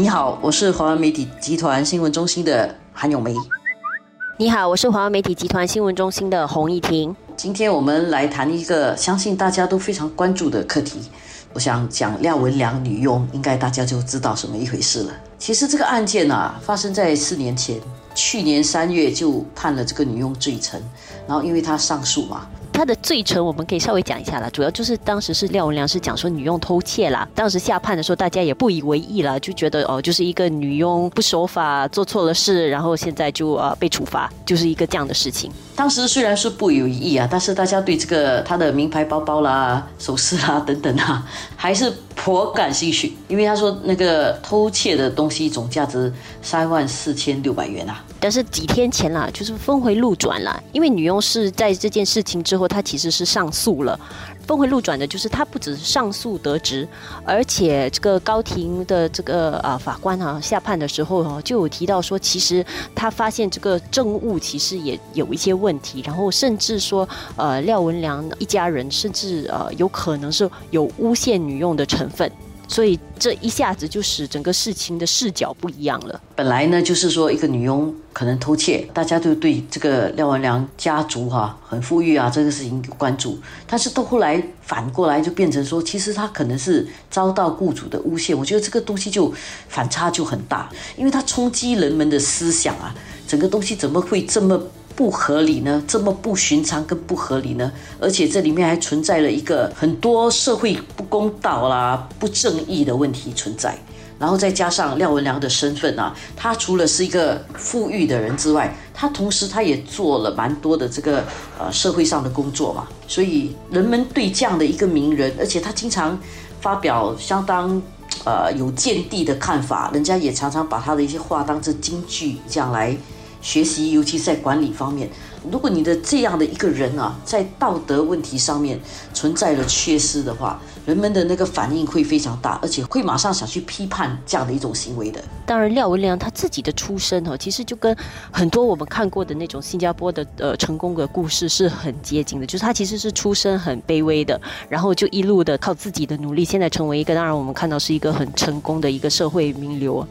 你好，我是华文媒体集团新闻中心的韩永梅。你好，我是华文媒体集团新闻中心的洪艺婷。今天我们来谈一个相信大家都非常关注的课题。我想讲廖文良女佣，应该大家就知道什么一回事了。其实这个案件啊，发生在四年前，去年三月就判了这个女佣罪成，然后因为她上诉嘛。他的罪成，我们可以稍微讲一下了。主要就是当时是廖文良是讲说女佣偷窃啦，当时下判的时候，大家也不以为意了，就觉得哦，就是一个女佣不守法，做错了事，然后现在就呃被处罚，就是一个这样的事情。当时虽然是不以为意啊，但是大家对这个他的名牌包包啦、首饰啦等等啊，还是颇感兴趣，因为他说那个偷窃的东西总价值三万四千六百元啊。但是几天前啦，就是峰回路转啦，因为女佣是在这件事情之后，她其实是上诉了。峰回路转的就是他不只是上诉得职，而且这个高庭的这个啊法官啊下判的时候，就有提到说，其实他发现这个证物其实也有一些问题，然后甚至说呃廖文良一家人甚至呃有可能是有诬陷女佣的成分。所以这一下子就使整个事情的视角不一样了。本来呢，就是说一个女佣可能偷窃，大家都对这个廖文良家族哈很富裕啊这个事情有关注。但是到后来反过来就变成说，其实他可能是遭到雇主的诬陷。我觉得这个东西就反差就很大，因为它冲击人们的思想啊，整个东西怎么会这么？不合理呢？这么不寻常跟不合理呢？而且这里面还存在了一个很多社会不公道啦、不正义的问题存在。然后再加上廖文良的身份啊，他除了是一个富裕的人之外，他同时他也做了蛮多的这个呃社会上的工作嘛。所以人们对这样的一个名人，而且他经常发表相当呃有见地的看法，人家也常常把他的一些话当成金句这样来。学习，尤其在管理方面，如果你的这样的一个人啊，在道德问题上面存在了缺失的话，人们的那个反应会非常大，而且会马上想去批判这样的一种行为的。当然，廖文良他自己的出身哦，其实就跟很多我们看过的那种新加坡的呃成功的故事是很接近的，就是他其实是出身很卑微的，然后就一路的靠自己的努力，现在成为一个当然我们看到是一个很成功的一个社会名流。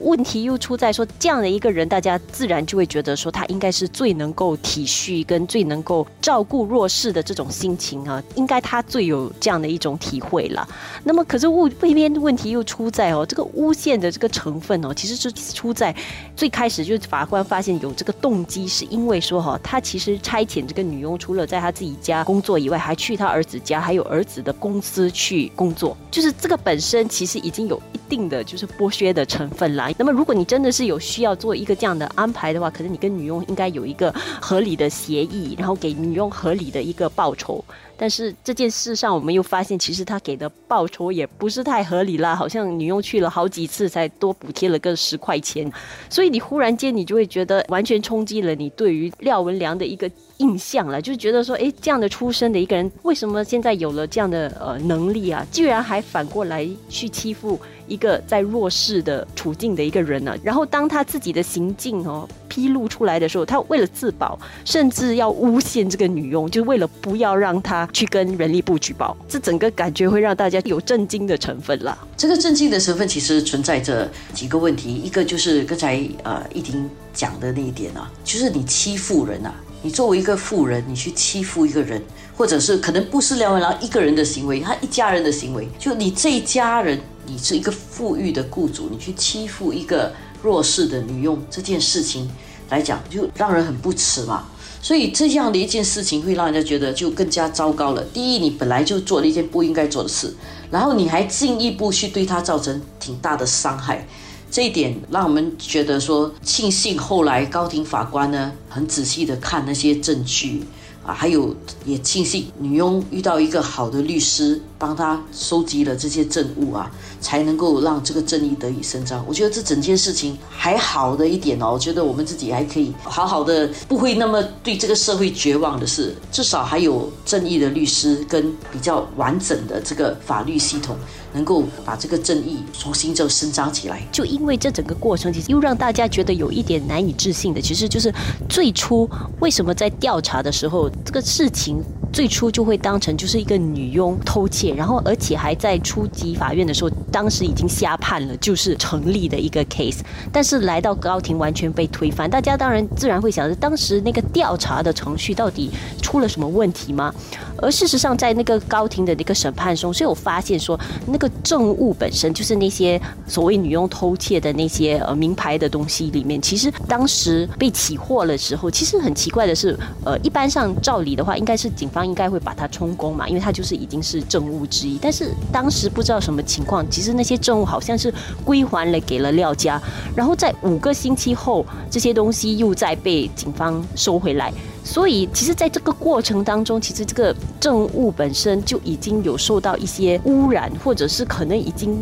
问题又出在说，这样的一个人，大家自然就会觉得说，他应该是最能够体恤跟最能够照顾弱势的这种心情啊，应该他最有这样的一种体会了。那么，可是物这边问题又出在哦，这个诬陷的这个成分哦，其实是出在最开始就是法官发现有这个动机，是因为说哈，他其实差遣这个女佣，除了在他自己家工作以外，还去他儿子家，还有儿子的公司去工作，就是这个本身其实已经有定的就是剥削的成分了。那么，如果你真的是有需要做一个这样的安排的话，可能你跟女佣应该有一个合理的协议，然后给女佣合理的一个报酬。但是这件事上，我们又发现，其实他给的报酬也不是太合理啦，好像女佣去了好几次才多补贴了个十块钱。所以你忽然间，你就会觉得完全冲击了你对于廖文良的一个印象了，就是觉得说，哎，这样的出身的一个人，为什么现在有了这样的呃能力啊，居然还反过来去欺负？一个在弱势的处境的一个人呢，然后当他自己的行径哦披露出来的时候，他为了自保，甚至要诬陷这个女佣，就为了不要让他去跟人力部举报，这整个感觉会让大家有震惊的成分啦。这个震惊的成分其实存在着几个问题，一个就是刚才呃一婷讲的那一点啊，就是你欺负人啊，你作为一个富人，你去欺负一个人，或者是可能不是廖文郎一个人的行为，他一家人的行为，就你这一家人。你是一个富裕的雇主，你去欺负一个弱势的女佣，这件事情来讲就让人很不耻嘛。所以这样的一件事情会让人家觉得就更加糟糕了。第一，你本来就做了一件不应该做的事，然后你还进一步去对他造成挺大的伤害，这一点让我们觉得说庆幸后来高庭法官呢很仔细的看那些证据。啊，还有也庆幸女佣遇到一个好的律师，帮她收集了这些证物啊，才能够让这个正义得以伸张。我觉得这整件事情还好的一点哦，我觉得我们自己还可以好好的，不会那么对这个社会绝望的是，至少还有正义的律师跟比较完整的这个法律系统。能够把这个正义重新就伸张起来，就因为这整个过程，其实又让大家觉得有一点难以置信的，其实就是最初为什么在调查的时候，这个事情。最初就会当成就是一个女佣偷窃，然后而且还在初级法院的时候，当时已经下判了，就是成立的一个 case。但是来到高庭完全被推翻，大家当然自然会想着当时那个调查的程序到底出了什么问题吗？而事实上，在那个高庭的那个审判中是有发现说，那个证物本身就是那些所谓女佣偷窃的那些呃名牌的东西里面，其实当时被起获的时候，其实很奇怪的是，呃，一般上照理的话，应该是警方应该会把它充公嘛，因为它就是已经是证物之一。但是当时不知道什么情况，其实那些证物好像是归还了给了廖家，然后在五个星期后，这些东西又再被警方收回来。所以，其实，在这个过程当中，其实这个证物本身就已经有受到一些污染，或者是可能已经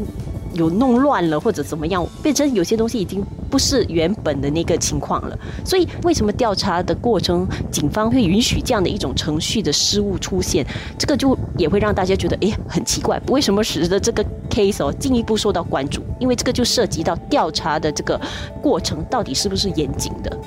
有弄乱了，或者怎么样，变成有些东西已经不是原本的那个情况了。所以，为什么调查的过程，警方会允许这样的一种程序的失误出现？这个就也会让大家觉得，哎，很奇怪，为什么使得这个 case 哦进一步受到关注？因为这个就涉及到调查的这个过程到底是不是严谨的。